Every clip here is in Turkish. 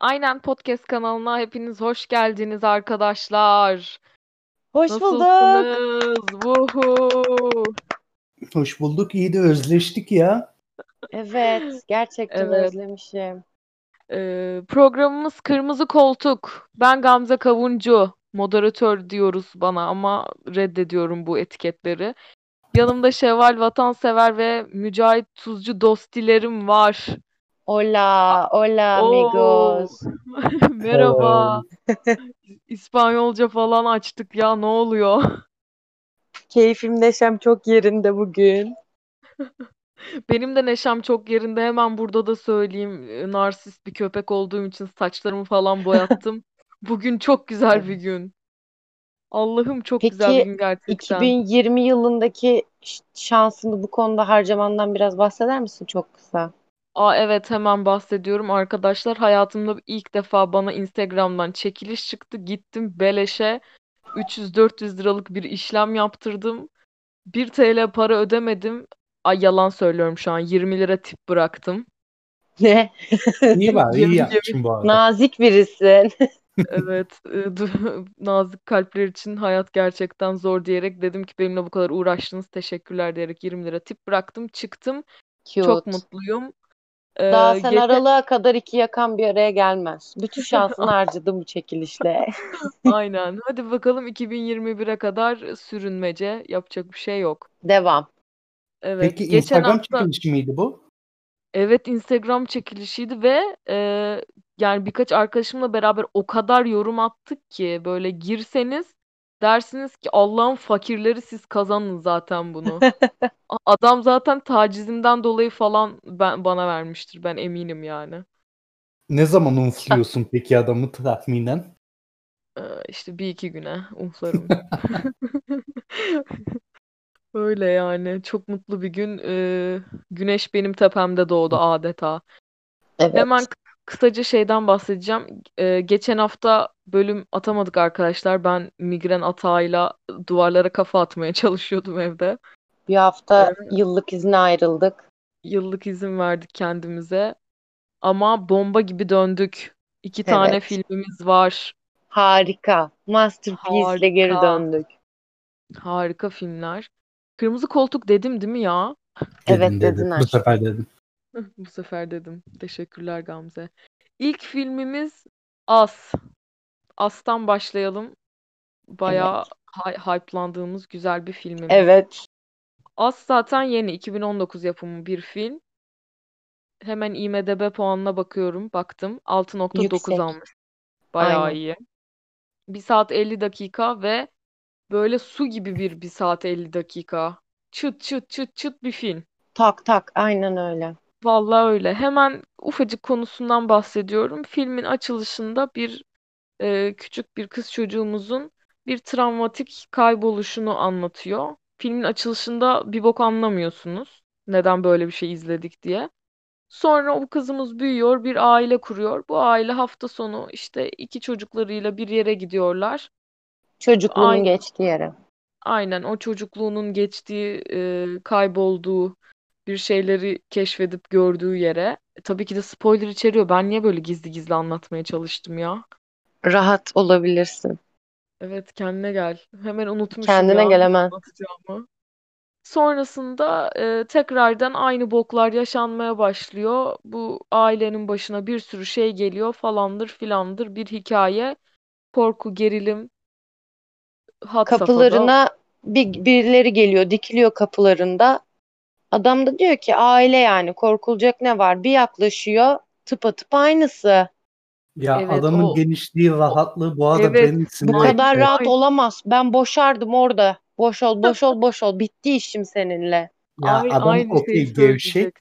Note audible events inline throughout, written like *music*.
Aynen Podcast kanalına hepiniz hoş geldiniz arkadaşlar. Hoş bulduk. Nasılsınız? Vuhu. Hoş bulduk. İyi de özleştik ya. Evet, gerçekten Evet. özlemişim. Ee, programımız Kırmızı Koltuk. Ben Gamze Kavuncu. Moderatör diyoruz bana ama reddediyorum bu etiketleri. Yanımda Şevval Vatansever ve Mücahit Tuzcu dostilerim var. Hola, hola Oo. amigos. *laughs* Merhaba. İspanyolca falan açtık ya ne oluyor? *laughs* Keyfim neşem çok yerinde bugün. *laughs* Benim de neşem çok yerinde. Hemen burada da söyleyeyim. e, Narsist bir köpek olduğum için saçlarımı falan boyattım. Bugün çok güzel bir gün. Allah'ım çok güzel bir Peki gün gerçekten. 2020 yılındaki şansını bu konuda harcamandan biraz bahseder misin çok kısa? Aa evet hemen bahsediyorum arkadaşlar. Hayatımda ilk defa bana Instagram'dan çekiliş çıktı. Gittim beleşe 300-400 liralık bir işlem yaptırdım. 1 TL para ödemedim. Ay yalan söylüyorum şu an. 20 lira tip bıraktım. Ne? *laughs* İyi var. iyi Yemin- yapmışsın bu arada. Nazik birisin. *laughs* Evet, e, du- *laughs* nazik kalpler için hayat gerçekten zor diyerek dedim ki benimle bu kadar uğraştınız teşekkürler diyerek 20 lira tip bıraktım çıktım. Çok Cute. mutluyum. Ee, Daha sen geçen- aralığa kadar iki yakan bir araya gelmez. Bütün şansını *laughs* harcadım bu çekilişle. *laughs* Aynen. Hadi bakalım 2021'e kadar sürünmece yapacak bir şey yok. Devam. Evet. Peki geçen Instagram hafta çekilişi miydi bu? evet Instagram çekilişiydi ve e, yani birkaç arkadaşımla beraber o kadar yorum attık ki böyle girseniz dersiniz ki Allah'ın fakirleri siz kazanın zaten bunu. *laughs* Adam zaten tacizimden dolayı falan ben bana vermiştir ben eminim yani. Ne zaman umfluyorsun peki adamı tahminen? Ee, işte bir iki güne umlarım. *laughs* Öyle yani çok mutlu bir gün. Ee, güneş benim tepemde doğdu adeta. Evet. Hemen kısaca şeyden bahsedeceğim. Ee, geçen hafta bölüm atamadık arkadaşlar. Ben migren atağıyla duvarlara kafa atmaya *laughs* çalışıyordum evde. Bir hafta yıllık izne ayrıldık. Yıllık izin verdik kendimize. Ama bomba gibi döndük. İki tane Evet. filmimiz var. Harika. Masterpiece ile geri döndük. Harika filmler. Kırmızı Koltuk dedim değil mi ya? Evet, Dedin, dedin. dedin Bu sefer dedim. *laughs* Bu sefer dedim. Teşekkürler Gamze. İlk filmimiz As. As'tan başlayalım. Bayağı hy- hype'landığımız güzel bir filmimiz. Evet. As zaten yeni 2019 yapımı bir film. Hemen IMDb puanına bakıyorum. Baktım. 6.9 Yüksek. almış. Bayağı Aynen. iyi. 1 saat 50 dakika ve böyle su gibi bir 1 saat 50 dakika. Çıt çıt çıt çıt bir film. Tak tak. Aynen öyle. Vallahi öyle. Hemen ufacık konusundan bahsediyorum. Filmin açılışında bir e, küçük bir kız çocuğumuzun bir travmatik kayboluşunu anlatıyor. Filmin açılışında bir bok anlamıyorsunuz. Neden böyle bir şey izledik diye. Sonra o kızımız büyüyor, bir aile kuruyor. Bu aile hafta sonu işte iki çocuklarıyla bir yere gidiyorlar. Çocukluğun Aynen. geçtiği yere. Aynen o çocukluğunun geçtiği, e, kaybolduğu bir şeyleri keşfedip gördüğü yere. E, tabii ki de spoiler içeriyor. Ben niye böyle gizli gizli anlatmaya çalıştım ya? Rahat olabilirsin. Evet kendine gel. Hemen unutmuşum Kendine ya gel ne hemen. anlatacağımı. Sonrasında e, tekrardan aynı boklar yaşanmaya başlıyor. Bu ailenin başına bir sürü şey geliyor falandır filandır bir hikaye. Korku, gerilim, had safhada. Kapılarına bir, birileri geliyor, dikiliyor kapılarında. Adam da diyor ki aile yani korkulacak ne var? Bir yaklaşıyor, tıpatıp aynısı. Ya Evet, adamın o- genişliği, rahatlığı bu arada Evet, beni Bu kadar etti. rahat olamaz. Ben boşardım orada. Boş ol, boş ol, *laughs* boş ol. Bitti işim seninle. Ya Ay- adam okey gevşek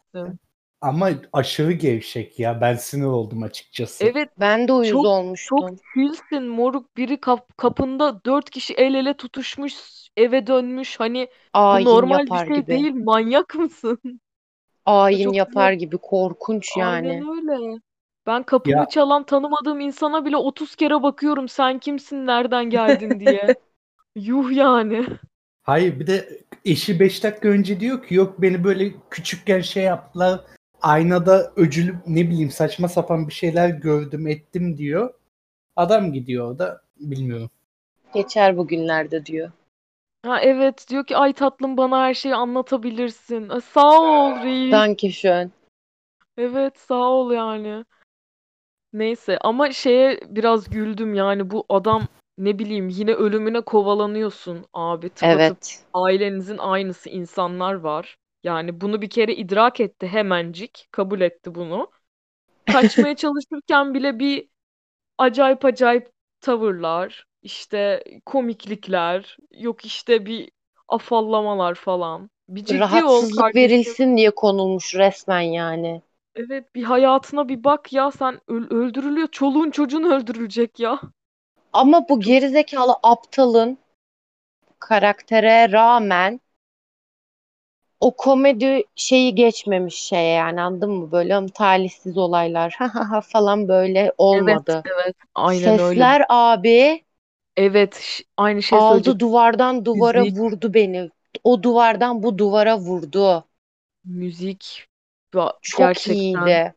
ama aşırı gevşek ya. Ben sinir oldum açıkçası. Evet Ben de uyuz Çok- olmuştum. çok chillsin moruk biri kap- kapında dört kişi el ele tutuşmuş eve dönmüş hani bu Ayin normal yapar bir şey gibi. değil manyak mısın? Ayin çok yapar gibi korkunç yani. Aynen öyle. Ben kapımı Ya- çalan tanımadığım insana bile 30 kere bakıyorum sen kimsin nereden geldin diye. *laughs* Yuh yani. Hayır bir de eşi 5 dakika önce diyor ki yok beni böyle küçükken şey yaptılar aynada öcülü ne bileyim saçma sapan bir şeyler gördüm ettim diyor. Adam gidiyor da bilmiyorum. Geçer bugünlerde diyor. Ha evet diyor ki ay tatlım bana her şeyi anlatabilirsin. E, sağ ol reis. Danke schön. Evet sağ ol yani. Neyse ama şeye biraz güldüm yani bu adam ne bileyim yine ölümüne kovalanıyorsun abi tıpatıp Evet. ailenizin aynısı insanlar var. Yani bunu bir kere idrak etti hemencik kabul etti bunu. Kaçmaya *laughs* çalışırken bile bir acayip acayip tavırlar, işte komiklikler, yok işte bir afallamalar falan. Bir ciddi ol Rahatsızlık kardeşim. verilsin diye konulmuş resmen yani. Evet bir hayatına bir bak ya sen öl- öldürülüyor. Çoluğun çocuğun öldürülecek ya. Ama bu gerizekalı aptalın karaktere rağmen o komedi şeyi geçmemiş şeye yani anladın mı? Böyle "Am, talihsiz olaylar ha ha ha" falan böyle olmadı. Evet, aynen öyle. Sesler abi Evet, ş- aynı şey aldı söyleyecek. duvardan duvara Müzik. vurdu beni. O duvardan bu duvara vurdu. Müzik va- Çok gerçekten iyiydi.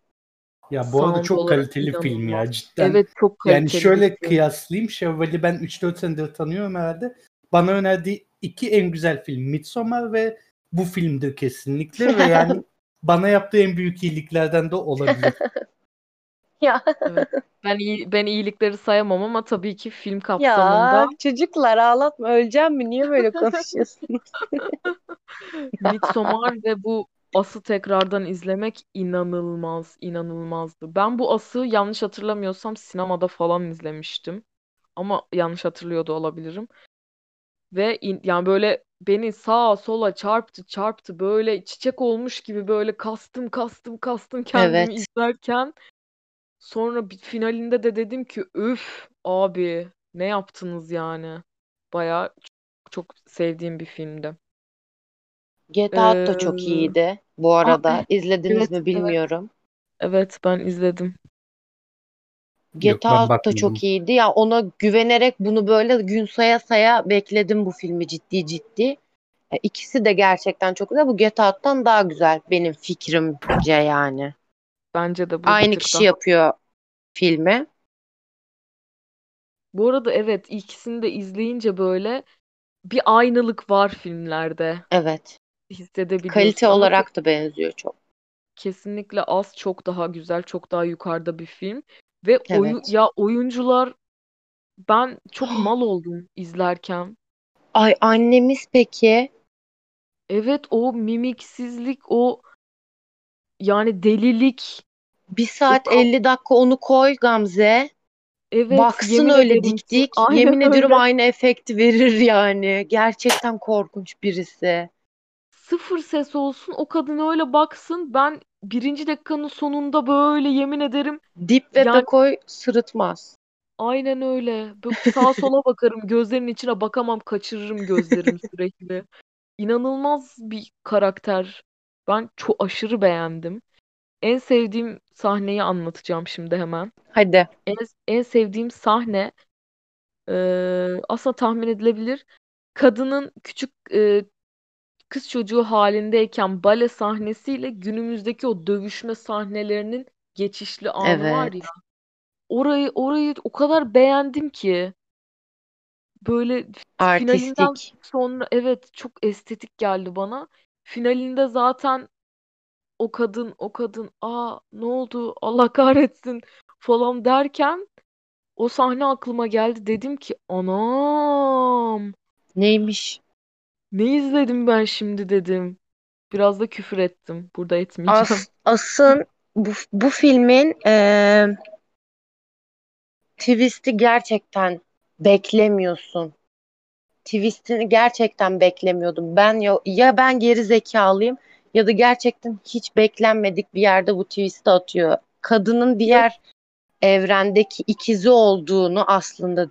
Ya bu arada sound çok olarak kaliteli film ya cidden. Evet çok Yani kaliteli şöyle bir film. kıyaslayayım. Şevval'i ben 3-4 senedir tanıyorum herhalde. Bana önerdiği iki en güzel film Midsommar ve bu filmdir kesinlikle ve yani *laughs* bana yaptığı en büyük iyiliklerden de olabilir. *laughs* Ya Ben iyi, ben iyilikleri sayamam ama tabii ki film kapsamında ya çocuklar ağlatma öleceğim mi? Niye böyle konuşuyorsunuz? *laughs* Midsommar ve bu As'ı tekrardan izlemek inanılmaz, inanılmazdı. Ben bu As'ı yanlış hatırlamıyorsam sinemada falan izlemiştim. Ama yanlış hatırlıyor da olabilirim. Ve in- yani böyle beni sağa sola çarptı çarptı böyle çiçek olmuş gibi böyle kastım kastım kastım kendimi Evet. izlerken sonra bir finalinde de dedim ki öf abi ne yaptınız yani. Bayağı çok, çok sevdiğim bir filmdi. Get Out da çok Ee, iyiydi bu arada. İzlediniz evet, mi bilmiyorum. Evet ben izledim. Get Yok, da çok iyiydi. Ya ona güvenerek bunu böyle gün saya saya bekledim bu filmi ciddi ciddi. E, İkisi de gerçekten çok güzel. Bu Get Out'tan daha güzel benim fikrimce yani. Bence de bu Aynı kişi daha. yapıyor filmi. Bu arada evet ikisini de izleyince böyle bir aynılık var filmlerde. Evet. Hissedebiliyorsun Kalite ama olarak da benziyor çok. kesinlikle Az çok daha güzel, çok daha yukarıda bir film. Ve oyu Evet. ya oyuncular ben çok *gasps* mal oldum izlerken. Ay annemiz peki? Evet o mimiksizlik, o yani delilik, Bir saat kap- 50 dakika onu koy Gamze. evet Baksın yemin öyle dik dik. aynen Yemin ediyorum öyle. aynı efekti verir yani. Gerçekten korkunç birisi. Sıfır ses olsun o kadın öyle baksın. Ben birinci dakikanın sonunda böyle yemin ederim Deep Web'e yani koy sırıtmaz. aynen öyle. Böyle sağa *laughs* sola bakarım gözlerinin içine bakamam kaçırırım gözlerimi sürekli. İnanılmaz bir karakter. Ben çok aşırı beğendim. En sevdiğim sahneyi anlatacağım şimdi hemen. Hadi. En, en sevdiğim sahne eee, aslında tahmin edilebilir. Kadının küçük eee, kız çocuğu halindeyken bale sahnesiyle günümüzdeki o dövüşme sahnelerinin geçişli anı var Evet. ya. Orayı orayı o kadar beğendim ki. Böyle f- finalinden Artistik. sonra evet çok estetik geldi bana. Finalinde zaten o kadın o kadın aa ne oldu Allah kahretsin falan derken o sahne aklıma geldi. Dedim ki anam Neymiş? ne izledim ben şimdi dedim. Biraz da küfür ettim. Burada etmeyeceğim. As, asın bu, bu filmin eee twist'i gerçekten beklemiyorsun. Twist'ini gerçekten beklemiyordum. Ben ya, ya ben geri zekalıyım ya da gerçekten hiç beklenmedik bir yerde bu twist'i atıyor. Kadının diğer evrendeki ikizi olduğunu aslında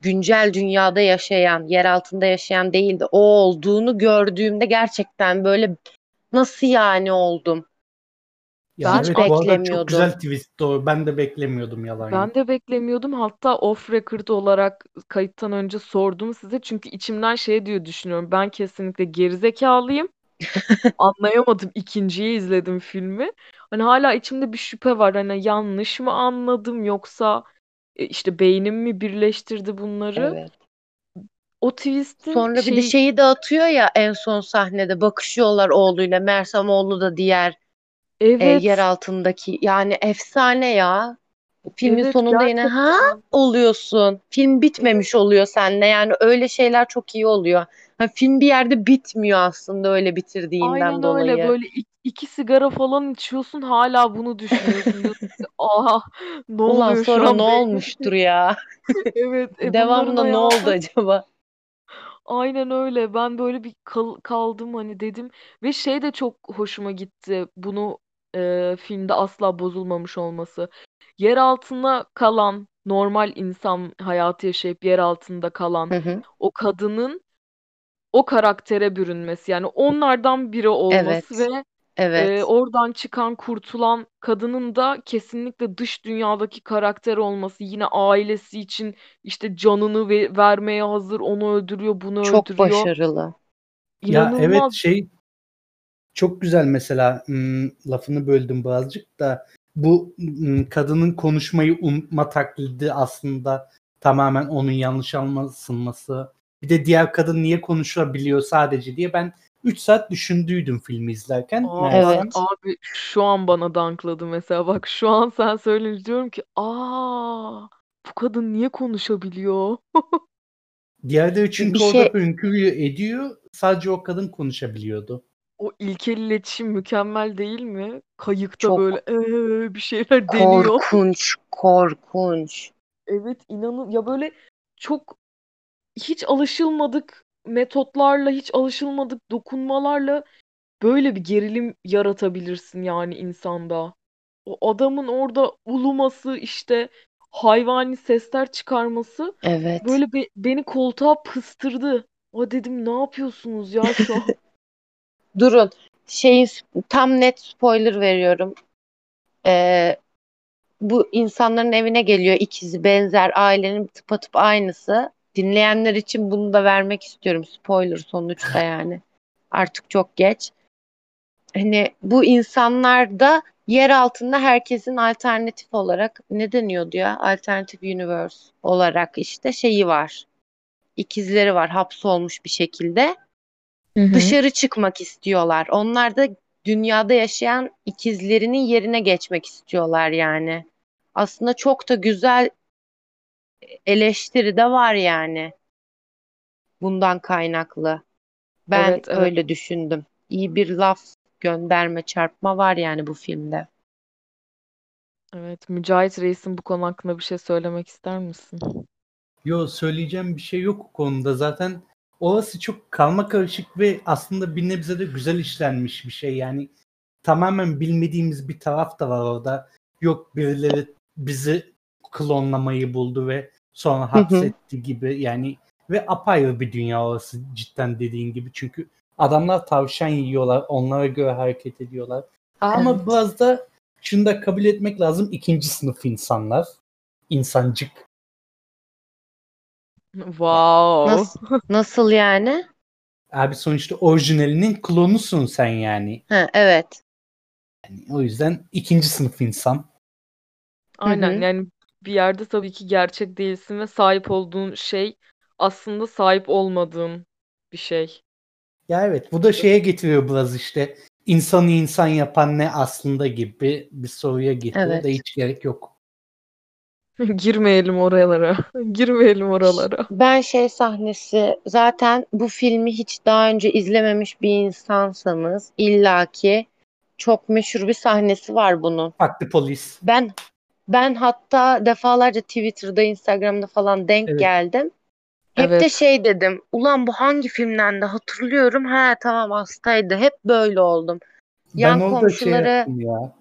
güncel dünyada yaşayan, yer altında yaşayan değil de o olduğunu gördüğümde gerçekten böyle nasıl yani oldum? Ya Ben evet arada çok beklemiyordum. güzel twist o. Ben de beklemiyordum yalan. Ben de beklemiyordum. Hatta off record olarak kayıttan önce sordum size. Çünkü içimden şey diyor düşünüyorum. Ben kesinlikle gerizekalıyım. *laughs* Anlayamadım. İkinciyi izledim filmi. Hani hala içimde bir şüphe var. Hani yanlış mı anladım yoksa e, işte beynim mi birleştirdi bunları? Evet. O twist'in Sonra bir de şey şeyi de atıyor ya en son sahnede bakışıyorlar oğluyla. Mersem oğlu da diğer e, yer evet altındaki yani efsane ya. Filmin evet sonunda yine ha gerçekten oluyorsun. Film bitmemiş oluyor seninle. Yani öyle şeyler çok iyi oluyor. Ha, film bir yerde bitmiyor aslında öyle bitirdiğinden aynen öyle dolayı. böyle iki, iki sigara falan içiyorsun hala bunu düşünüyorsun *laughs* aha ne Ulan oluyor sonra ne an beynim olmuştur ya? *laughs* evet e Devamında ne oldu acaba? Aynen öyle. Ben böyle bir kal- kaldım hani dedim ve şey de çok hoşuma gitti. Bunu e, filmde asla bozulmamış olması. Yer altında kalan normal insan hayatı yaşayıp yer altında kalan Hı hı. o kadının o karaktere bürünmesi. Yani onlardan biri olması Evet. ve e, Evet. oradan çıkan kurtulan kadının da kesinlikle dış dünyadaki karakter olması. Yine ailesi için işte canını ve- vermeye hazır. Onu öldürüyor, bunu Çok öldürüyor. başarılı. Ya evet İnanılmaz. şey çok güzel mesela lafını böldüm birazcık da bu kadının konuşmayı unutma taklidi aslında tamamen onun yanlış anlaşılması. Bir de diğer kadın niye konuşabiliyor sadece diye ben 3 saat düşündüydüm filmi izlerken. Aa, Evet. abi şu an bana dankladı mesela. Bak şu an sen söyleyince diyorum ki aa bu kadın niye konuşabiliyor? *laughs* diğerleri çünkü Bir orada şey hönkürüyor ediyor. Sadece o kadın konuşabiliyordu. O ilkel iletişim mükemmel değil mi? Kayıkta çok böyle "Ee" bir şeyler *laughs* deniyor. korkunç, korkunç. Evet inanın ya böyle çok hiç alışılmadık metotlarla, hiç alışılmadık dokunmalarla böyle bir gerilim yaratabilirsin yani insanda. O adamın orada uluması işte hayvani sesler çıkarması Evet. böyle be- beni koltuğa pıstırdı. O dedim ne yapıyorsunuz ya şu an? *laughs* Durun. Şeyin tam net spoiler veriyorum. Ee, bu insanların evine geliyor ikizi benzer ailenin tıpatıp aynısı. Dinleyenler için bunu da vermek istiyorum. Spoiler sonuçta yani. Artık çok geç. Hani bu insanlarda yer altında herkesin alternatif olarak ne deniyordu ya? Alternatif universe olarak işte şeyi var. İkizleri var hapsolmuş bir şekilde. Hı hı. Dışarı çıkmak istiyorlar. Onlar da dünyada yaşayan ikizlerinin yerine geçmek istiyorlar yani. Aslında çok da güzel eleştiri de var yani bundan kaynaklı. Ben Evet evet. öyle düşündüm. İyi bir laf gönderme çarpma var yani bu filmde. Evet. Mücahit Reis'in bu konu hakkında bir şey söylemek ister misin? Yo söyleyeceğim bir şey yok o konuda. Zaten orası çok karma karışık ve aslında bir nebze de güzel işlenmiş bir şey. Yani tamamen bilmediğimiz bir taraf da var orada. Yok birileri bizi klonlamayı buldu ve sonra Hı hı. hapsetti gibi yani ve apayrı bir dünya orası cidden dediğin gibi. Çünkü adamlar tavşan yiyorlar, onlara göre hareket ediyorlar. Ama Evet. biraz da şunu da kabul etmek lazım. ikinci sınıf insanlar. insancık. Wow. Nasıl nasıl yani? Abi sonuçta orijinalinin klonusun sen yani. Ha, evet. Yani o yüzden ikinci sınıf insan. Aynen hı. yani bir yerde tabii ki gerçek değilsin ve sahip olduğun şey aslında sahip olmadığın bir şey. Ya evet bu da şeye getiriyor biraz işte insanı insan yapan ne aslında gibi bir soruya getiriyor da Evet. hiç gerek yok. *laughs* Girmeyelim oralara. *laughs* Girmeyelim oralara. Ben şey sahnesi zaten bu filmi hiç daha önce izlememiş bir insansanız illaki çok meşhur bir sahnesi var bunun. Farklı polis. Ben ben hatta defalarca Twitter'da, Instagram'da falan denk Evet. geldim. Hep de Evet. şey dedim. Ulan bu hangi filmden de hatırlıyorum. Ha tamam hastaydı. Hep böyle oldum. Yan Ben orada şey komşuları, yaptım ya.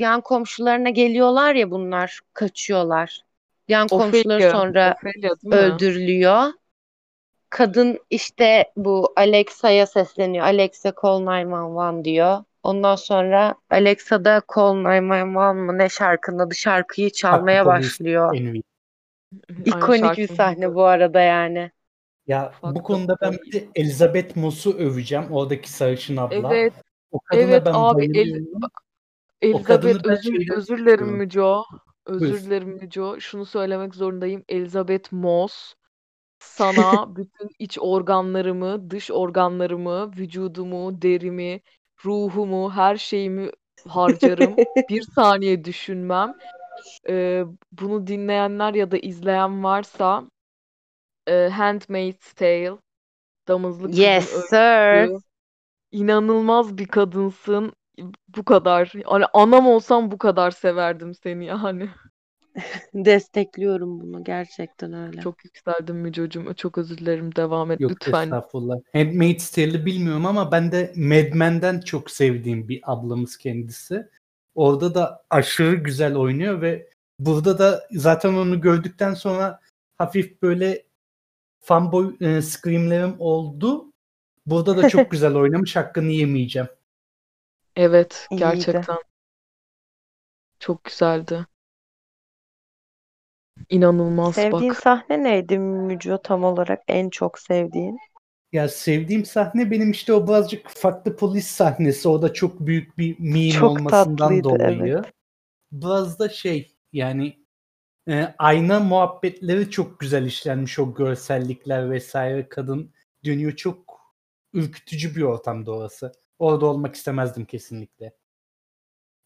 Yan komşularına geliyorlar ya bunlar, kaçıyorlar. Yan komşuları Ophelia. sonra Ophelia öldürülüyor. Kadın işte bu Alexa'ya sesleniyor. Alexa call 911 diyor. Ondan sonra Alexa da call 911 mı ne şarkının adı şarkıyı çalmaya başlıyor. Aynı İkonik bir sahne bu arada yani. Ya bu Fucked konuda ben bir de Elizabeth Moss'u öveceğim. Oradaki sarışın abla. Evet, O kadına evet ben abi El. O kadını Elizabeth ben özür şeyden özür dilerim seviyorum. Müco. Özür Buyur. dilerim Müco. Şunu söylemek zorundayım. Elizabeth Moss sana *laughs* bütün iç organlarımı, dış organlarımı, vücudumu, derimi, ruhumu, her şeyimi harcarım. *laughs* Bir saniye düşünmem. Ee, bunu dinleyenler ya da izleyen varsa e, Handmaid's Tale, Damızlık Yes Kızın sir. Öyküsü. İnanılmaz bir kadınsın. Bu kadar. Hani anam olsam bu kadar severdim seni yani. *laughs* Destekliyorum bunu gerçekten öyle. Çok yükseldim Müco'cum. Çok özür dilerim. Devam et Yok lütfen. estağfurullah. Handmaid's Tale'ı bilmiyorum ama ben de Mad Men'den çok sevdiğim bir ablamız kendisi. Orada da aşırı güzel oynuyor ve burada da zaten onu gördükten sonra hafif böyle fanboy e, screamlerim oldu. Burada da çok *laughs* güzel oynamış. Hakkını yemeyeceğim. Evet, İyiydi. gerçekten çok güzeldi. İnanılmaz Sevdiğin bak. sahne neydi Müco tam olarak en çok sevdiğin? Ya sevdiğim sahne benim işte o birazcık farklı polis sahnesi. O da çok büyük bir meme Çok olmasından tatlıydı, dolayı. evet. Biraz da şey yani e, ayna muhabbetleri çok güzel işlenmiş o görsellikler vesaire. Kadın dönüyor çok ürkütücü bir ortamda orası. Orada olmak istemezdim kesinlikle.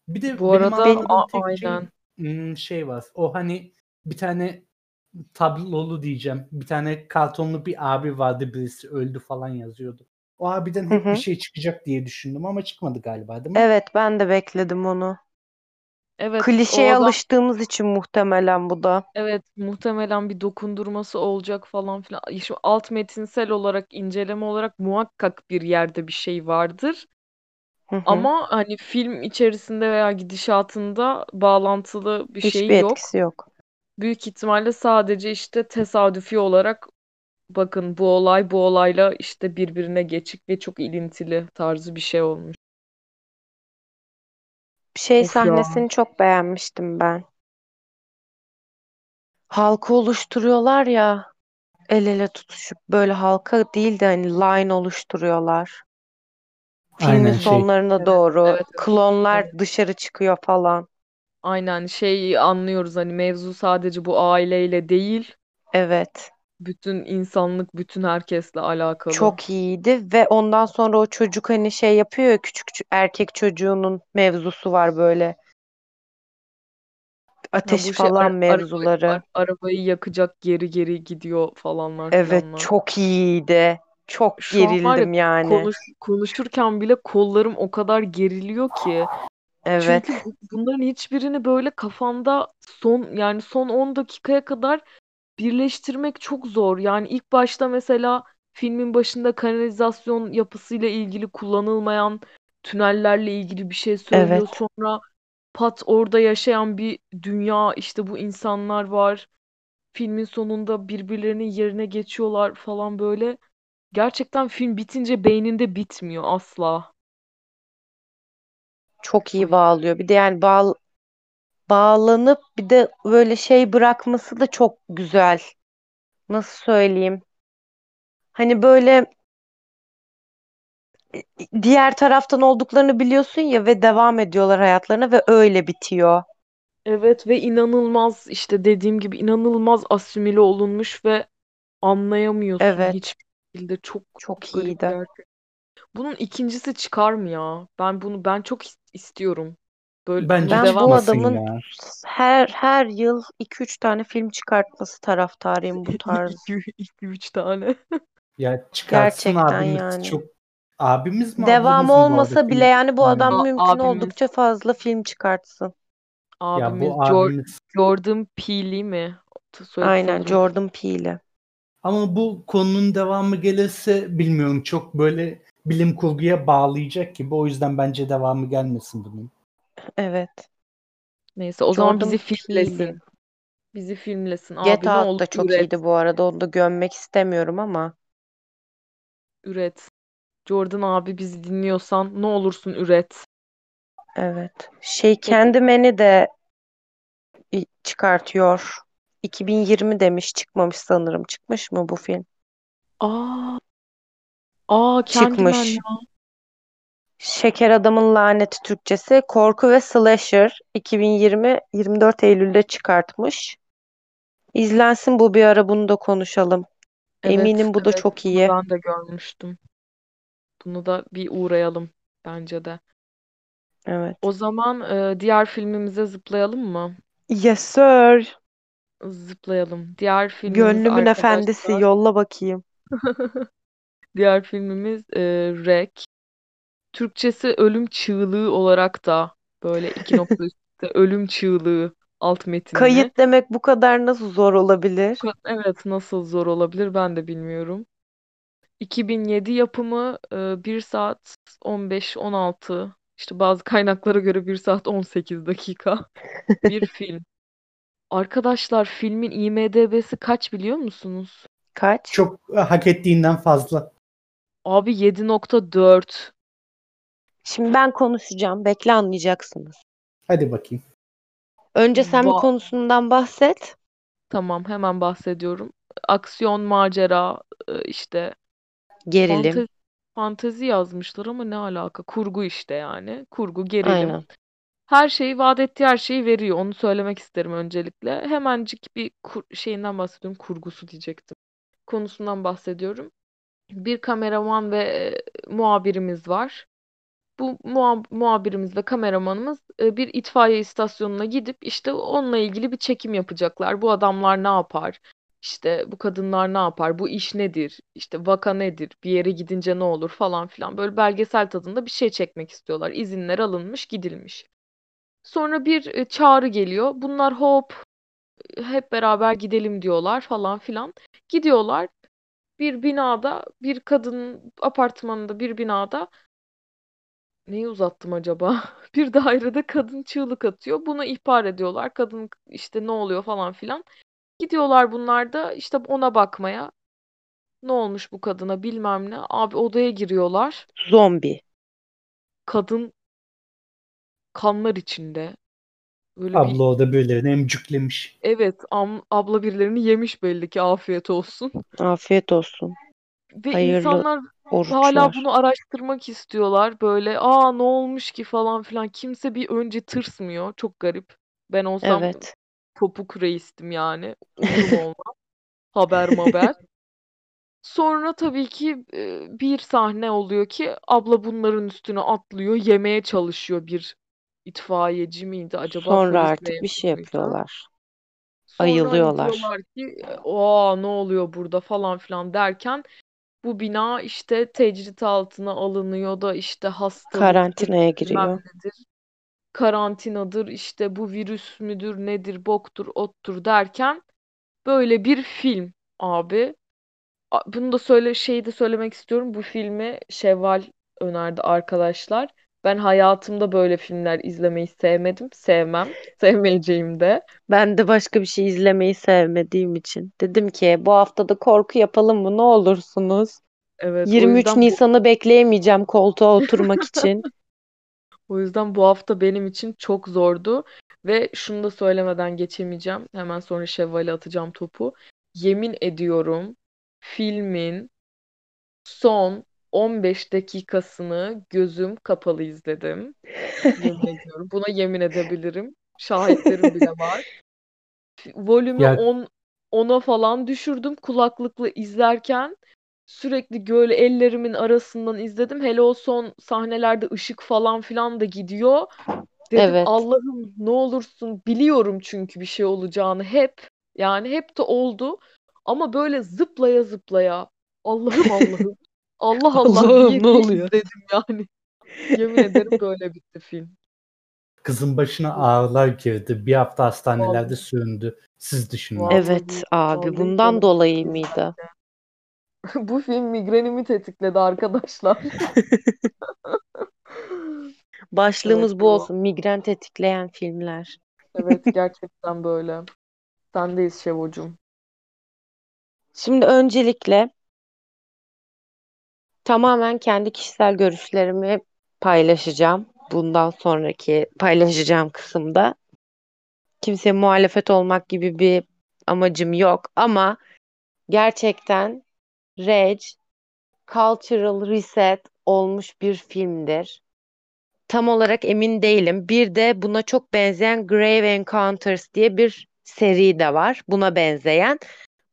Bir de Bu benim arada a- tek şey, aynen. hmm, şey var. O hani bir tane tablolu diyeceğim. Bir tane kartonlu bir abi vardı birisi öldü falan yazıyordu. O abiden hep bir şey çıkacak diye düşündüm ama çıkmadı galiba değil mi? Evet ben de bekledim onu. Evet, o Klişeye adam alıştığımız için muhtemelen bu da. evet muhtemelen bir dokundurması olacak falan filan. Şu alt metinsel olarak inceleme olarak muhakkak bir yerde bir şey vardır. Hı hı. Ama hani film içerisinde veya gidişatında bağlantılı bir şey Hiçbir yok. etkisi yok. Büyük ihtimalle sadece işte tesadüfi olarak bakın bu olay bu olayla işte birbirine geçik ve çok ilintili tarzı bir şey olmuş. Şey Of ya. sahnesini çok beğenmiştim ben. Halka oluşturuyorlar ya el ele tutuşup böyle halka değil de hani line oluşturuyorlar. Filmin Aynen şey. sonlarına Evet, doğru evet, evet, klonlar evet. dışarı çıkıyor falan. Aynen şey anlıyoruz hani mevzu sadece bu aileyle değil, Evet. Bütün insanlık, bütün herkesle alakalı. Çok iyiydi ve ondan sonra o çocuk hani şey yapıyor ya küçük erkek çocuğunun mevzusu var böyle. Ateş bu şey falan ara- araba, mevzuları. ar- arabayı yakacak geri geri gidiyor falanlar Evet filanlar. çok iyiydi. Çok Şu an var ya gerildim yani. konuş, konuşurken bile kollarım o kadar geriliyor ki. Evet. Çünkü bu- bunların hiçbirini böyle kafanda son yani son 10 dakikaya kadar birleştirmek çok zor. Yani ilk başta mesela filmin başında kanalizasyon yapısıyla ilgili kullanılmayan tünellerle ilgili bir şey söylüyor. Evet. Sonra pat orada yaşayan bir dünya işte bu insanlar var. Filmin sonunda birbirlerinin yerine geçiyorlar falan böyle. Gerçekten film bitince beyninde bitmiyor asla. Çok iyi bağlıyor. Bir de yani bağ bağlanıp bir de böyle şey bırakması da çok güzel. Nasıl söyleyeyim? Hani böyle diğer taraftan olduklarını biliyorsun ya ve devam ediyorlar hayatlarına ve öyle bitiyor. Evet ve inanılmaz işte dediğim gibi inanılmaz asimile olunmuş ve anlayamıyorsun Evet. hiçbir şekilde çok Çok garip iyiydi. gerçekten. Bunun ikincisi çıkar mı ya? Ben bunu ben çok is- istiyorum. Böyle Bence Ben devam bu adamın ya. her her yıl 2-3 tane film çıkartması taraftarıyım bu *laughs* tarz. 2-3 tane. *laughs* Ya çıkartsın Gerçekten abimiz yani. çok abimiz mi Devam bu olmasa bile film? yani bu adam. A- mümkün abimiz oldukça fazla film çıkartsın. Ya abimiz bu Jor- abimiz Jordan Peele mi? Soyadı Aynen. Jordan Peele. ama bu konunun devamı gelirse bilmiyorum çok böyle bilim kurguya bağlayacak gibi o yüzden bence devamı gelmesin bunun. Evet. Neyse o zaman Jordan bizi filmlesin. Peele'in. Bizi filmlesin Get abi ne Out olur da çok üret. iyiydi bu arada. Onu da gömmek istemiyorum ama. Üret. Jordan abi bizi dinliyorsan ne olursun üret. Evet. Şey Peki Candyman'i de i- çıkartıyor. 2020 demiş çıkmamış sanırım. Çıkmış mı bu film? Aa, aa Candyman çıkmış. ya. Şeker Adamın Laneti Türkçesi Korku ve Slasher 2020 24 Eylül'de çıkartmış. İzlensin bu bir ara bunu da konuşalım. Evet, Eminim bu da evet. çok Bunu iyi. ben de görmüştüm. Bunu da bir uğrayalım bence de. Evet. O zaman e, diğer filmimize zıplayalım mı? Yes sir. Zıplayalım. Diğer filmimiz Gönlümün efendisi arkadaşlar. yolla bakayım. *laughs* Diğer filmimiz e, Rec. Türkçesi ölüm çığlığı olarak da böyle iki *laughs* nokta üstte ölüm çığlığı alt metinli. Kayıt demek bu kadar nasıl zor olabilir? Evet nasıl zor olabilir ben de bilmiyorum. 2007 yapımı e, 1 saat 15-16 işte bazı kaynaklara göre 1 saat 18 dakika *laughs* bir film. Arkadaşlar filmin IMDb'si kaç biliyor musunuz? Kaç? Çok e, hak ettiğinden fazla. Abi 7.4. Şimdi ben konuşacağım. Bekle anlayacaksınız. Hadi bakayım. Önce sen bir Va- konusundan bahset. Tamam hemen bahsediyorum. Aksiyon, macera, e, işte Gerilim. fantezi, fantezi yazmışlar ama ne alaka? Kurgu işte yani. Kurgu, gerilim. Aynen. Her şeyi vaat ettiği her şeyi veriyor. Onu söylemek isterim öncelikle. Hemencik bir kur- şeyinden bahsediyorum. Kurgusu diyecektim. Konusundan bahsediyorum. Bir kameraman ve e, muhabirimiz var. Bu muha- muhabirimiz ve kameramanımız e, bir itfaiye istasyonuna gidip işte onunla ilgili bir çekim yapacaklar. Bu adamlar ne yapar? İşte bu kadınlar ne yapar? Bu iş nedir? İşte vaka nedir? Bir yere gidince ne olur falan filan. Böyle belgesel tadında bir şey çekmek istiyorlar. İzinler alınmış, gidilmiş. Sonra bir e, çağrı geliyor. Bunlar hop hep beraber gidelim diyorlar falan filan. Gidiyorlar. Bir binada, bir kadın apartmanında bir binada neyi uzattım acaba? *laughs* Bir dairede kadın çığlık atıyor. Bunu ihbar ediyorlar. Kadın işte ne oluyor falan filan. Gidiyorlar bunlar da işte ona bakmaya. Ne olmuş bu kadına bilmem ne. Abi odaya giriyorlar. Zombi. Kadın kanlar içinde. Böyle bir Abla o da böyle emcüklemiş. evet am- abla birilerini yemiş belli ki afiyet olsun. Afiyet olsun. Ve Hayırlı insanlar hala oruçlar. bunu araştırmak istiyorlar. Böyle aa ne olmuş ki falan filan. Kimse bir önce tırsmıyor. Çok garip. Ben olsam Evet. topuk reistim yani. *laughs* Haber haber. Sonra tabii ki e, bir sahne oluyor ki abla bunların üstüne atlıyor. Yemeye çalışıyor bir itfaiyeci miydi acaba Sonra artık bir şey yapıyorlar. Sonra Ayılıyorlar. diyorlar ki aa ne oluyor burada falan filan derken bu bina işte tecrit altına alınıyor da işte hastalıktır Karantinaya giriyor. nedir karantinadır işte bu virüs müdür nedir boktur ottur derken böyle bir film abi. Bunu da söyle şeyi de söylemek istiyorum. Bu filmi Şevval önerdi arkadaşlar. Ben hayatımda böyle filmler izlemeyi sevmedim. Sevmem. *laughs* Sevmeyeceğim de. Ben de başka bir şey izlemeyi sevmediğim için. Dedim ki bu hafta da korku yapalım mı ne olursunuz? Evet, o 23 yüzden Nisan'ı bekleyemeyeceğim koltuğa oturmak için. *laughs* o yüzden bu hafta benim için çok zordu ve şunu da söylemeden geçemeyeceğim. Hemen sonra Şevval'e atacağım topu. Yemin ediyorum filmin son 15 dakikasını gözüm kapalı izledim. Yemin *laughs* ediyorum. Buna yemin edebilirim. Şahitlerim bile var. Volümü Ya 10 10'a falan düşürdüm kulaklıkla izlerken. Sürekli böyle ellerimin arasından izledim. Hele o son sahnelerde ışık falan filan da gidiyor. Dedim Evet. Allah'ım ne olursun biliyorum çünkü bir şey olacağını hep. Yani hep de oldu. Ama böyle zıplaya zıplaya Allah'ım Allah'ım *laughs* Allah *laughs* Allah diye ne oluyor? izledim yani. *laughs* Yemin ederim böyle bitti film. kızın başına ağrılar girdi. Bir hafta hastanelerde Vallahi, süründü. Siz düşünün. vallahi, Evet abi vallahi bundan dolayı mıydı? *laughs* Bu film migrenimi tetikledi arkadaşlar. Evet Başlığımız bu ya. olsun. Migren tetikleyen filmler. Evet gerçekten böyle. Sendeyiz Şevocuğum. Şimdi öncelikle tamamen kendi kişisel görüşlerimi paylaşacağım. Bundan sonraki paylaşacağım kısımda. Kimseye muhalefet olmak gibi bir amacım yok ama gerçekten Reg, cultural reset olmuş bir filmdir. Tam olarak emin değilim. Bir de buna çok benzeyen Grave Encounters diye bir seri de var. Buna benzeyen.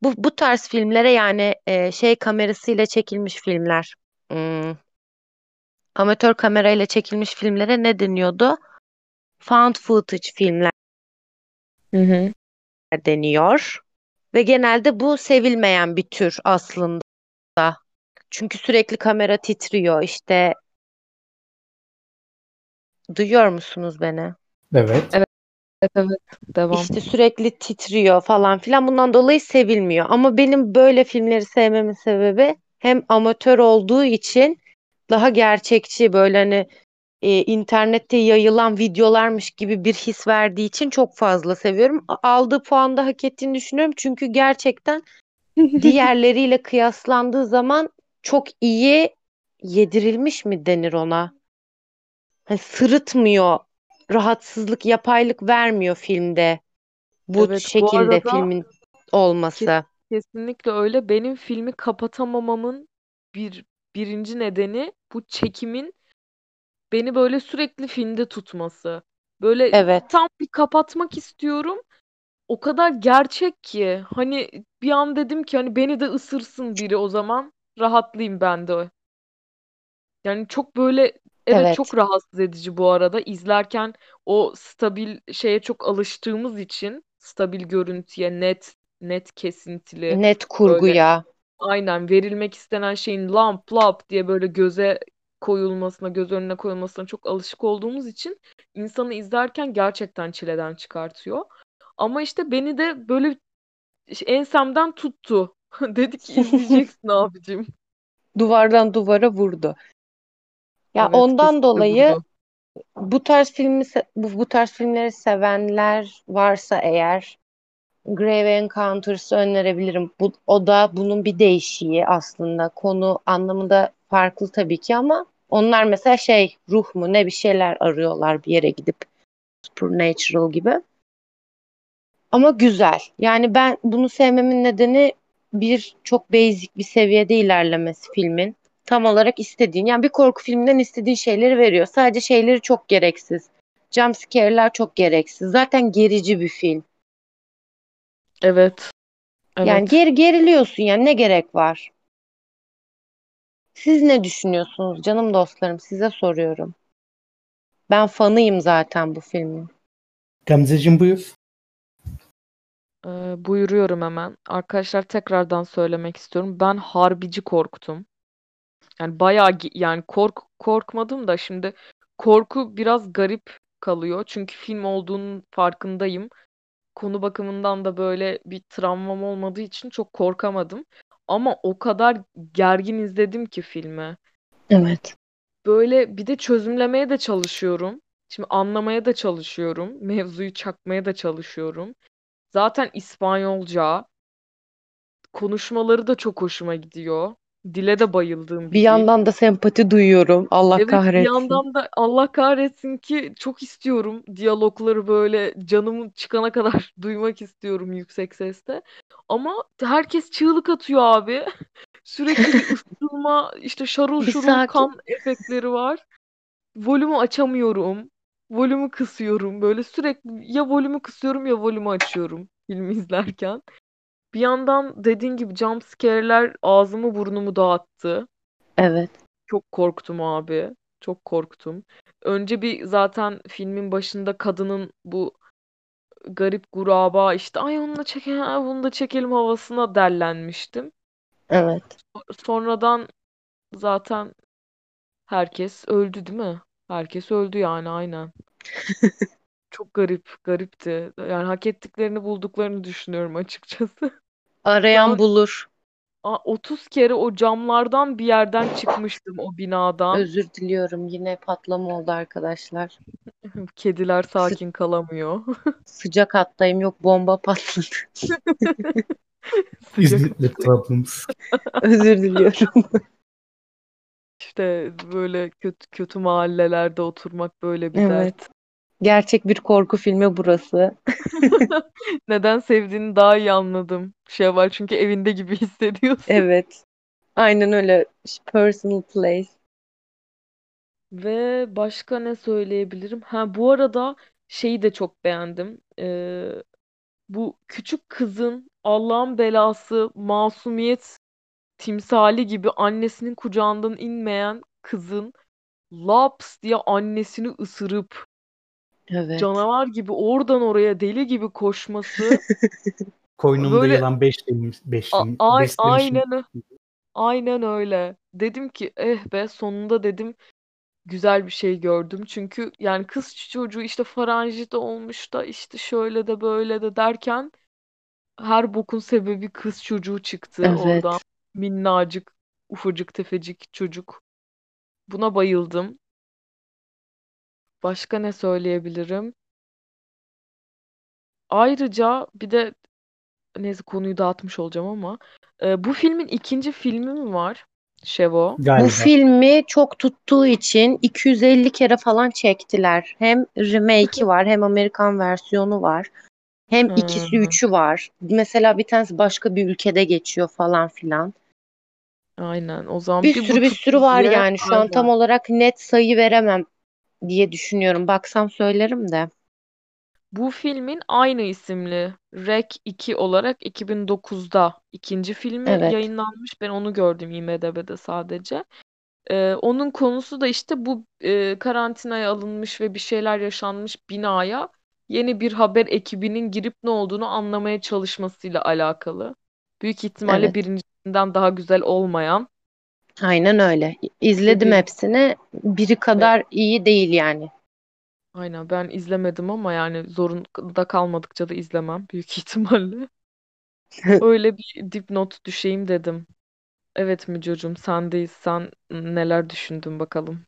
Bu, bu tarz filmlere yani e, şey kamerasıyla çekilmiş filmler. Hmm. Amatör kamerayla çekilmiş filmlere ne deniyordu? Found footage filmler Hı hı. deniyor. Ve genelde bu sevilmeyen bir tür aslında. Çünkü sürekli kamera titriyor. İşte duyuyor musunuz beni? Evet. Evet. Evet evet. Devam. İşte sürekli titriyor falan filan. Bundan dolayı sevilmiyor. Ama benim böyle filmleri sevmemin sebebi hem amatör olduğu için daha gerçekçi böyle hani e, internette yayılan videolarmış gibi bir his verdiği için çok fazla seviyorum. Aldığı puan da hak ettiğini düşünüyorum. Çünkü gerçekten *laughs* diğerleriyle kıyaslandığı zaman çok iyi yedirilmiş mi denir ona? Hani sırıtmıyor, rahatsızlık, yapaylık vermiyor filmde bu Evet, bu şekilde arada filmin olması. Kesinlikle öyle. Benim filmi kapatamamamın bir birinci nedeni bu çekimin beni böyle sürekli filmde tutması. Böyle Evet, tam bir kapatmak istiyorum. O kadar gerçek ki hani bir an dedim ki hani beni de ısırsın biri o zaman rahatlayayım ben de. Yani çok böyle evet evet. çok rahatsız edici bu arada izlerken o stabil şeye çok alıştığımız için stabil görüntüye net net kesintili Net böyle kurguya. aynen verilmek istenen şeyin lamp lap diye böyle göze koyulmasına göz önüne koyulmasına çok alışık olduğumuz için insanı izlerken gerçekten çileden çıkartıyor. Ama işte beni de böyle ensemden tuttu. *laughs* Dedi ki izleyeceksin *laughs* abicim. Duvardan duvara vurdu. Ya Evet ondan dolayı vurdu. bu tarz filmi bu, bu tarz filmleri sevenler varsa eğer Grave Encounters'ı önerebilirim. Bu, o da bunun bir değişiği aslında. Konu anlamında farklı tabii ki ama onlar mesela şey ruh mu ne bir şeyler arıyorlar bir yere gidip supernatural gibi. Ama güzel. Yani ben bunu sevmemin nedeni bir çok basic bir seviyede ilerlemesi filmin. Tam olarak istediğin. Yani bir korku filminden istediğin şeyleri veriyor. Sadece şeyleri çok gereksiz. Jump scare'ler çok gereksiz. Zaten gerici bir film. Evet. Yani Evet. ger geriliyorsun yani ne gerek var? Siz ne düşünüyorsunuz canım dostlarım? Size soruyorum. Ben fanıyım zaten bu filmin. Gamzeciğim buyur. Ee, buyuruyorum hemen. Arkadaşlar tekrardan söylemek istiyorum. Ben harbici korktum. Yani bayağı yani kork korkmadım da şimdi korku biraz garip kalıyor. Çünkü film olduğunun farkındayım. Konu bakımından da böyle bir travmam olmadığı için çok korkamadım. Ama o kadar gergin izledim ki filmi. Evet. Böyle bir de çözümlemeye de çalışıyorum. Şimdi anlamaya da çalışıyorum. Mevzuyu çakmaya da çalışıyorum. Zaten İspanyolca. Konuşmaları da çok hoşuma gidiyor. Dile de bayıldığım Bir bir dil. yandan da sempati duyuyorum. Allah Evet bir kahretsin. yandan da Allah kahretsin ki çok istiyorum diyalogları böyle canımın çıkana kadar *laughs* duymak istiyorum yüksek sesle. Ama herkes çığlık atıyor abi. *laughs* Sürekli bir *laughs* ısırma, işte şarul Bir şurul sakin. kan efektleri var. Volümü açamıyorum. Volümü kısıyorum. Böyle sürekli ya volümü kısıyorum ya volümü açıyorum filmi izlerken. Bir yandan dediğin gibi jump scare'ler ağzımı burnumu dağıttı. Evet. Çok korktum abi. Çok korktum. Önce bir zaten filmin başında kadının bu garip guraba işte ay onu da çekelim, bunu da çekelim havasına derlenmiştim. Evet. Sonradan zaten herkes öldü değil mi? Herkes öldü yani aynen. *laughs* Çok garip, garipti. Yani hak ettiklerini bulduklarını düşünüyorum açıkçası. *laughs* Arayan Ben bulur. a- 30 kere o camlardan bir yerden çıkmıştım o binadan. Özür diliyorum. Yine patlama oldu arkadaşlar. Kediler Sı- sakin kalamıyor. *laughs* sıcak hattayım. Yok bomba patladı. *laughs* İzmitli Trabzon'umuz. Özür diliyorum. işte böyle kötü kötü mahallelerde oturmak böyle bir Evet. dert. Gerçek bir korku filmi burası. *laughs* Neden sevdiğini daha iyi anladım. Şevval çünkü evinde gibi *laughs* hissediyorsun. Evet. Aynen öyle. Personal place. Ve başka ne söyleyebilirim? Ha bu arada şeyi de çok beğendim. Ee, bu küçük kızın Allah'ın belası, masumiyet timsali gibi annesinin kucağından inmeyen kızın laps diye annesini ısırıp Evet. canavar gibi oradan oraya deli gibi koşması *laughs* Koynumda Böyle- yılan beşlemiş, beşlim, A- beslemişim. aynen ö- aynen öyle. Dedim ki eh be sonunda dedim güzel bir şey gördüm. Çünkü yani kız çocuğu işte faranjit olmuş da işte şöyle de böyle de derken her bokun sebebi kız çocuğu çıktı Evet. oradan. Minnacık, ufacık tefecik çocuk. Buna bayıldım. Başka ne söyleyebilirim? Ayrıca bir de neyse konuyu dağıtmış olacağım ama e, bu filmin ikinci filmi mi var? Şevo. Galiba. Bu filmi çok tuttuğu için 250 kere falan çektiler. Hem remake'i var hem Amerikan versiyonu var. Hem Hı. ikisi üçü var. Mesela bir tanesi başka bir ülkede geçiyor falan filan. Aynen. O zaman Bir bir sürü bir tuttu sürü var diye- yani. Şu an Aynen. tam olarak net sayı veremem diye düşünüyorum. Baksam söylerim de. Bu filmin aynı isimli Rec 2 olarak 2009'da ikinci filmi Evet. yayınlanmış. Ben onu gördüm IMDb'de sadece. Ee, onun konusu da işte bu e, karantinaya alınmış ve bir şeyler yaşanmış binaya yeni bir haber ekibinin girip ne olduğunu anlamaya çalışmasıyla alakalı. Büyük ihtimalle Evet. birincisinden daha güzel olmayan. Aynen öyle. İzledim hepsini. Biri kadar iyi değil yani. Aynen ben izlemedim ama yani zorunda kalmadıkça da izlemem büyük *laughs* ihtimalle. *laughs* Öyle bir dipnot düşeyim dedim. Evet Mücocuğum sendeyiz. Sen neler düşündün bakalım.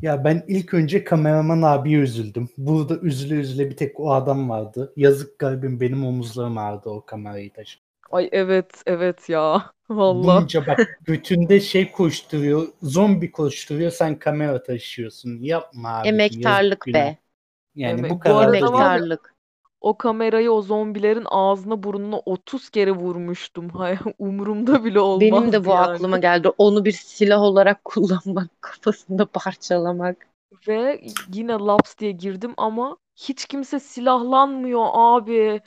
Ya ben ilk önce kameraman abiye üzüldüm. Burada üzüle üzüle bir tek o adam vardı. Yazık garibim benim omuzlarım ağrıdı o kamerayı taşı. Ay evet evet ya. *laughs* Vallahi. Bunca bak götünde şey koşturuyor, zombi koşturuyor, sen kamera taşıyorsun. Yapma abi. Emektarlık be. Yani bu bu kadar arada da var Emektarlık. O kamerayı o zombilerin ağzına burnuna 30 kere vurmuştum. *laughs* Hay umurumda bile olmazdı Benim de bu yani. aklıma geldi. Onu bir silah olarak *laughs* kullanmak, kafasında parçalamak. Ve yine laps diye girdim ama hiç kimse silahlanmıyor abi.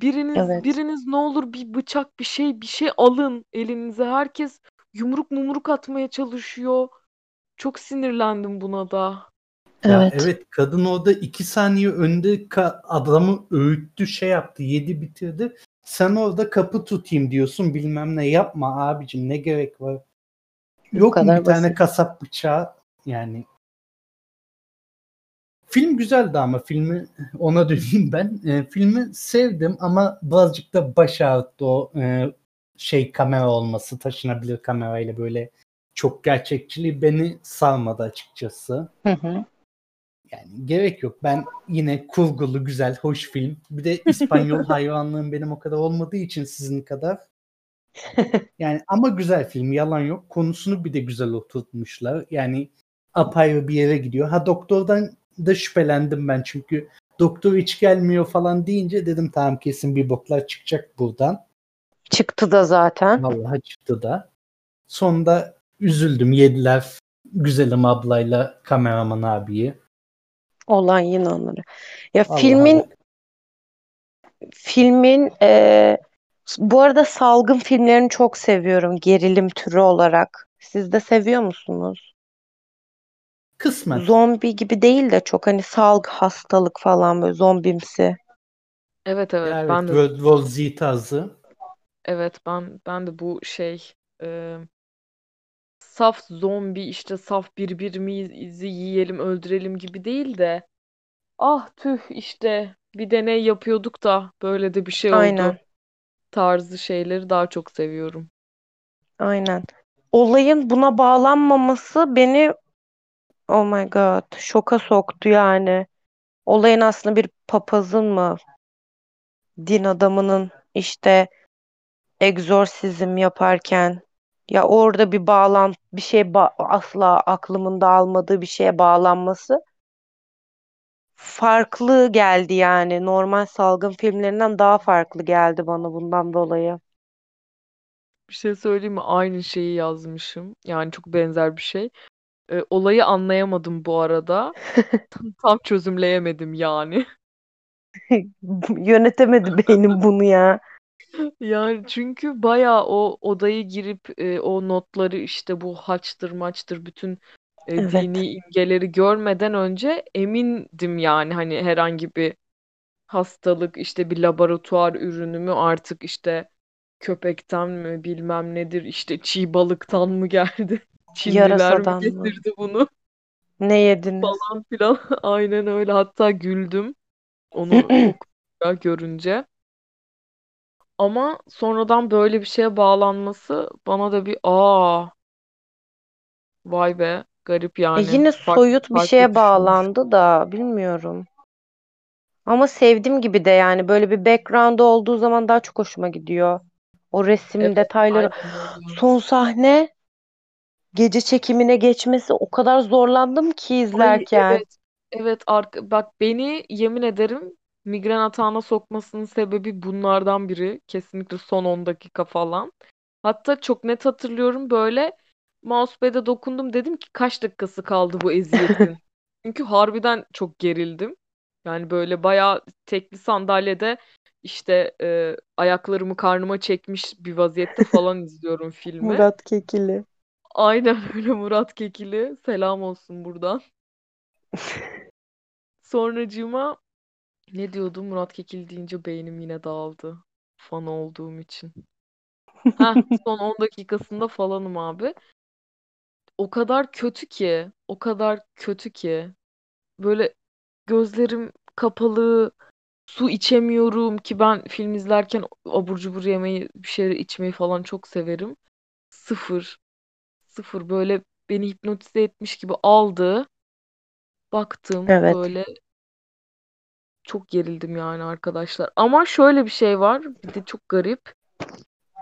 Biriniz Evet. biriniz ne olur bir bıçak bir şey bir şey alın elinize. Herkes yumruk mumruk atmaya çalışıyor. Çok sinirlendim buna da. Ya Evet. evet kadın orada iki saniye önde ka- adamı öğüttü şey yaptı yedi bitirdi. Sen orada kapı tutayım diyorsun bilmem ne yapma abicim ne gerek var. Bu Yok mu kadar bir tane basit. kasap bıçağı yani. Film güzeldi ama filmi ona döneyim ben. E, filmi sevdim ama birazcık da baş ağrıttı o e, şey kamera olması taşınabilir kamerayla böyle çok gerçekçiliği beni sarmadı açıkçası. Hı hı. Yani gerek yok. Ben yine kurgulu, güzel, hoş film. Bir de İspanyol *laughs* hayranlığım benim o kadar olmadığı için sizin kadar. *laughs* Yani ama güzel film, yalan yok. Konusunu bir de güzel oturtmuşlar. Yani apayrı bir yere gidiyor. Ha doktordan da şüphelendim ben çünkü doktor hiç gelmiyor falan deyince dedim tamam kesin bir boklar çıkacak buradan. Çıktı da zaten. Vallahi çıktı da. Sonunda üzüldüm. Yediler güzelim ablayla kameraman abiyi. Olan yine onları. Ya Vallahi filmin bak. filmin e, bu arada salgın filmlerini çok seviyorum gerilim türü olarak. Siz de seviyor musunuz? Kısmen. Zombi gibi değil de çok hani salg hastalık falan böyle zombimsi. Evet evet evet, ben de World War Z tarzı. evet ben ben de bu şey e, saf zombi işte saf birbirimizi yiyelim öldürelim gibi değil de ah tüh işte bir deney yapıyorduk da böyle de bir şey oldu Aynen. tarzı şeyleri daha çok seviyorum. Aynen. Olayın buna bağlanmaması beni oh my god şoka soktu yani. Olayın aslında bir papazın mı din adamının işte egzorsizm yaparken ya orada bir bağlan bir şey ba- asla aklımın da almadığı bir şeye bağlanması farklı geldi yani. Normal salgın filmlerinden daha farklı geldi bana bundan dolayı. Bir şey söyleyeyim mi? Aynı şeyi yazmışım. Yani çok benzer bir şey. Ee, olayı anlayamadım bu arada. *laughs* Tam, tam çözümleyemedim yani. *laughs* Yönetemedi beynim *laughs* bunu ya. Yani çünkü bayağı o odaya girip e, o notları işte bu haçtır maçtır bütün e, Evet. dini imgeleri görmeden önce emindim yani hani herhangi bir hastalık işte bir laboratuvar ürünü mü artık işte köpekten mi bilmem nedir işte çiğ balıktan mı geldi Çinliler mi Yarasadan mı? getirdi bunu? Ne yediniz? falan filan. *laughs* Aynen öyle. Hatta güldüm. Onu *clears throat* okuyunca görünce. Ama sonradan böyle bir şeye bağlanması bana da bir aa! Vay be garip E yani yine farklı soyut bir şeye bağlandı da bilmiyorum. Ama sevdim gibi de yani. Böyle bir background olduğu zaman daha çok hoşuma gidiyor. O resim evet detayları. aynen Son sahne gece çekimine geçmesi o kadar zorlandım ki Ay izlerken. evet. Evet arka, bak beni yemin ederim migren atağına sokmasının sebebi bunlardan biri. Kesinlikle son 10 dakika falan. Hatta çok net hatırlıyorum böyle mousepad'e dokundum dedim ki kaç dakikası kaldı bu eziyetin. *laughs* Çünkü harbiden çok gerildim. Yani böyle bayağı tekli sandalyede işte e, ayaklarımı karnıma çekmiş bir vaziyette falan *laughs* izliyorum filmi. Murat Kekili. Aynen *laughs* öyle Murat Kekili. Selam olsun buradan. Sonracığıma ne diyordum Murat Kekil deyince beynim yine dağıldı. Fan olduğum için. Heh, son 10 dakikasında falanım abi. O kadar kötü ki, o kadar kötü ki. Böyle gözlerim kapalı, su içemiyorum ki ben film izlerken abur cubur yemeyi, bir şeyler içmeyi falan çok severim. Sıfır, sıfır böyle beni hipnotize etmiş gibi aldı. Baktım Evet. böyle çok gerildim yani arkadaşlar. Ama şöyle bir şey var, bir de çok garip.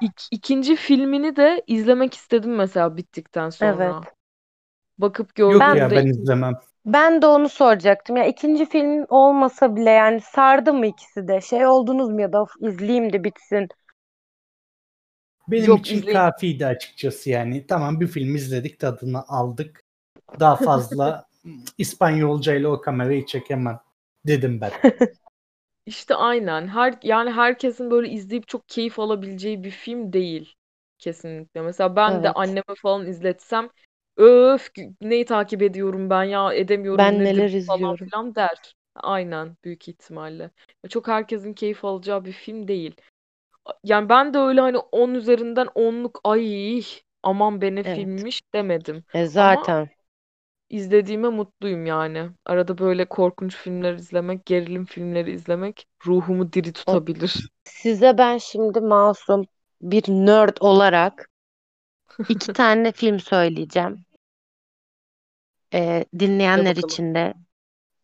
İk, ikinci filmini de izlemek istedim mesela bittikten sonra. Evet. Bakıp Yok Ben ya gördüğümde ben izlemem. ben de onu soracaktım. Ya ikinci film olmasa bile yani sardı mı ikisi de? Şey oldunuz mu ya da "Of, izleyeyim de bitsin. Benim yok için izleyin. kafiydi açıkçası yani. Tamam bir film izledik tadını aldık. Daha fazla *laughs* İspanyolca ile o kamerayı çekemem dedim ben. *laughs* İşte aynen. Her yani herkesin böyle izleyip çok keyif alabileceği bir film değil kesinlikle. Mesela ben de Evet. anneme falan izletsem öf neyi takip ediyorum ben ya edemiyorum Ben nedir neler bu falan izliyorum. filan der. Aynen büyük ihtimalle. Çok herkesin keyif alacağı bir film değil. Yani ben de öyle hani 10 üzerinden 10'luk ay aman be ne Evet. filmmiş demedim. E Ama zaten. izlediğime mutluyum yani. Arada böyle korkunç filmler izlemek, gerilim filmleri izlemek ruhumu diri tutabilir. size ben şimdi masum bir nerd olarak iki *laughs* tane film söyleyeceğim. E, Hadi dinleyenler bakalım. için de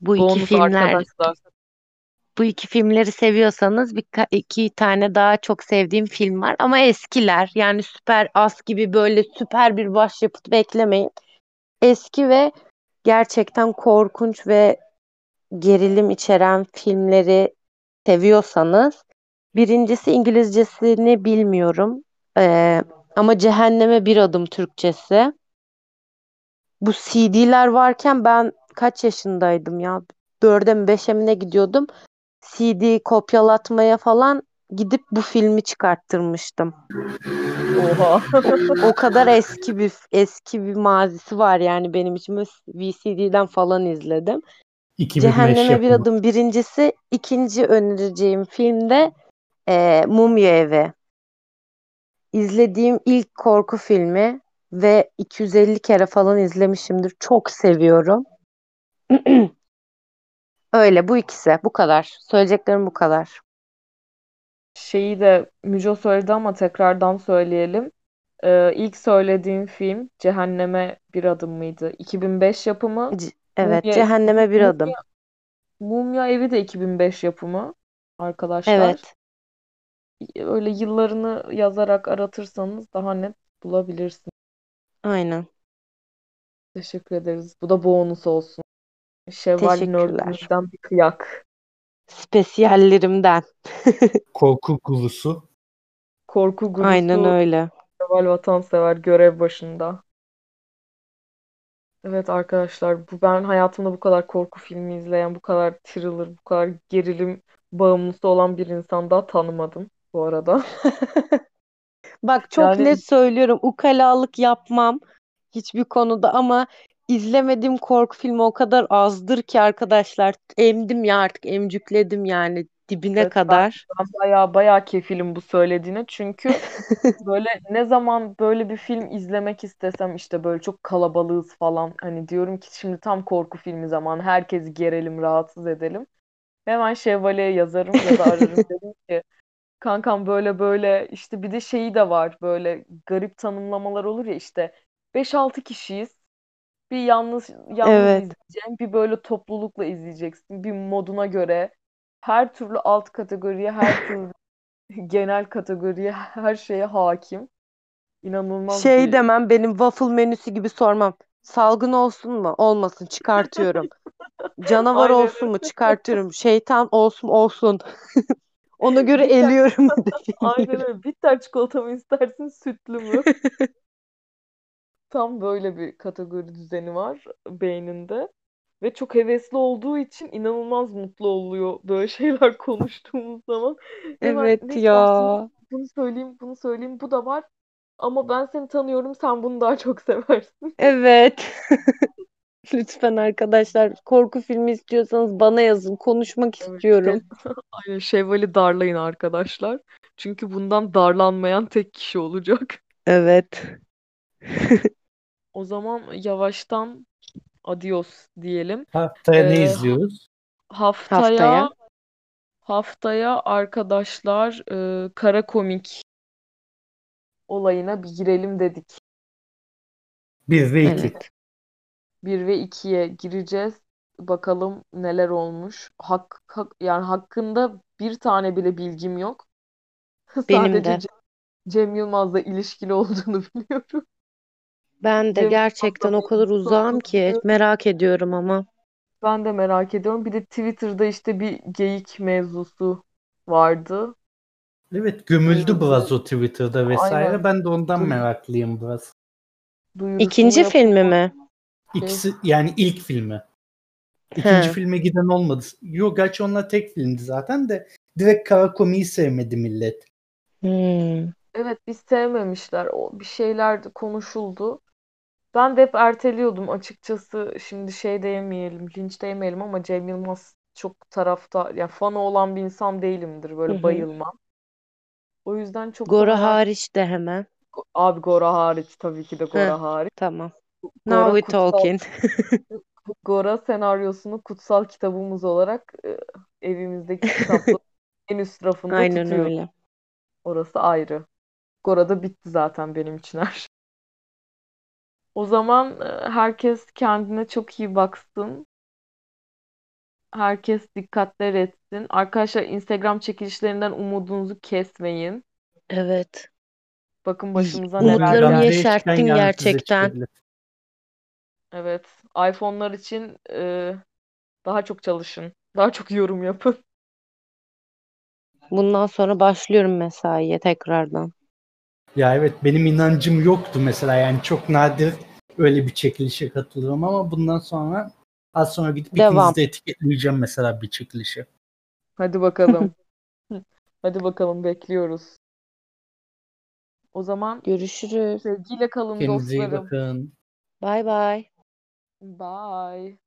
bu iki Bonus filmler arkadaşlar. Bu iki filmleri seviyorsanız bir iki tane daha çok sevdiğim film var ama eskiler. Yani süper as gibi böyle süper bir başyapıt beklemeyin. Eski ve gerçekten korkunç ve gerilim içeren filmleri seviyorsanız birincisi İngilizcesini bilmiyorum. Ee, ama Cehenneme Bir Adım Türkçesi. Bu CD'ler varken ben kaç yaşındaydım ya? Dörde mi beşe mi ne gidiyordum? CD kopyalatmaya falan gidip bu filmi çıkarttırmıştım. Oha. O kadar eski bir eski bir mazisi var yani benim için VCD'den falan izledim. 2005 Cehenneme Bir yapımı. Adım birincisi, ikinci önereceğim film de e, Mumya Evi. İzlediğim ilk korku filmi ve 250 kere falan izlemişimdir. Çok seviyorum. *clears throat* Öyle bu ikisi. Bu kadar. Söyleyeceklerim bu kadar. Şeyi de Müco söyledi ama tekrardan söyleyelim. Ee, ilk söylediğim film Cehenneme Bir Adım mıydı? 2005 yapımı. C- evet, Mumya, Cehenneme Bir Adım. Mumya, Mumya Evi de 2005 yapımı arkadaşlar. Evet, Öyle yıllarını yazarak aratırsanız daha net bulabilirsiniz. aynen. Teşekkür ederiz. Bu da bonus olsun. Şevval Teşekkürler. bir kıyak. Spesiyallerimden. *laughs* Korku kulusu. Korku Aynen gurusu öyle. Kemal Vatansever görev başında. Evet arkadaşlar bu ben hayatımda bu kadar korku filmi izleyen, bu kadar thriller, bu kadar gerilim bağımlısı olan bir insan daha tanımadım bu arada. Bak çok Yani net söylüyorum. Ukalalık yapmam hiçbir konuda ama izlemediğim korku filmi o kadar azdır ki arkadaşlar. Emdim ya artık emcükledim yani dibine evet ben, kadar. ben bayağı bayağı kefilim bu söylediğine. Çünkü *laughs* böyle ne zaman böyle bir film izlemek istesem işte böyle çok kalabalığız falan. Hani diyorum ki şimdi tam korku filmi zamanı. Herkesi gerelim, rahatsız edelim. Hemen Şevval'e yazarım ya da ararım *laughs* dedim ki kankam böyle böyle işte bir de şeyi de var böyle garip tanımlamalar olur ya işte 5-6 kişiyiz. Bir yalnız yalnız Evet. izleyeceğim, bir böyle toplulukla izleyeceksin. Bir moduna göre her türlü alt kategoriye, her *laughs* türlü genel kategoriye, her şeye hakim. İnanılmaz Şey bir demem benim waffle menüsü gibi sormam. Salgın olsun mu? Olmasın çıkartıyorum. *laughs* Canavar aynen olsun mu? Çıkartıyorum. Şeytan olsun olsun. *laughs* Ona göre eliyorum aynen öyle. Bitter çikolata mı istersin, sütlü mü? Tam böyle bir kategori düzeni var beyninde. Ve çok hevesli olduğu için inanılmaz mutlu oluyor böyle *laughs* şeyler konuştuğumuz zaman. Hemen Evet istersin? ya. Bunu söyleyeyim, bunu söyleyeyim. Bu da var. Ama ben seni tanıyorum, sen bunu daha çok seversin. *laughs* Evet. *laughs* Lütfen arkadaşlar korku filmi istiyorsanız bana yazın. Konuşmak Evet, istiyorum. şey, aynen Şevval'i darlayın arkadaşlar. Çünkü bundan darlanmayan tek kişi olacak. Evet. O zaman yavaştan adios diyelim. Haftaya ne Ee, izliyoruz? haftaya Haftaya. haftaya arkadaşlar e, kara komik olayına bir girelim dedik. Bir ve iki. Evet. 1 ve 2'ye gireceğiz. Bakalım neler olmuş. Hak, hak- yani hakkında bir tane bile bilgim yok. *laughs* Benim Sadece de. Ce- Cem Yılmaz'la ilişkili olduğunu *laughs* biliyorum. Ben de Cem gerçekten o kadar uzağım ki merak ediyorum ama. ben de merak ediyorum. Bir de Twitter'da işte bir geyik mevzusu vardı. Evet gömüldü biraz o Twitter'da vesaire. aynen. Ben de ondan Duy- meraklıyım biraz. duyurusunu İkinci filmi yapıldı. mi? İkisi yani ilk filmi. İkinci He. filme giden olmadı. Yok gerçi onlar tek filmdi zaten de direkt kara komiği sevmedi millet. Hmm. evet biz sevmemişler. O bir şeyler konuşuldu. Ben de hep erteliyordum açıkçası. Şimdi şey demeyelim, linç demeyelim ama Cem Yılmaz çok tarafta, yani fanı olan bir insan değilimdir. Hı Böyle hı. bayılmam. O yüzden çok Gora hariç de hemen. Abi Gora hariç tabii ki de Gora hariç. tamam. Now Gora we kutsal talking. *laughs* Gora senaryosunu kutsal kitabımız olarak e, evimizdeki kitapların *laughs* en üst rafında Aynen tutuyoruz. öyle. Orası ayrı. Gora'da bitti zaten benim için her şey. O zaman e, herkes kendine çok iyi baksın. Herkes dikkatler etsin. Arkadaşlar Instagram çekilişlerinden umudunuzu kesmeyin. Evet. Bakın başımıza neler Umutlarımı geldi. Çıkan yeşerttin gerçekten. Evet. iPhone'lar için e, daha çok çalışın. Daha çok yorum yapın. Bundan sonra başlıyorum mesaiye tekrardan. Ya evet benim inancım yoktu mesela yani çok nadir öyle bir çekilişe katılırım ama bundan sonra az sonra gidip Devam. ikinizi de etiketleyeceğim mesela bir çekilişe. Hadi bakalım. *laughs* Hadi bakalım bekliyoruz. O zaman Görüşürüz. sevgiyle kalın Kendinize iyi dostlarım. bakın. Bay bay. Bye.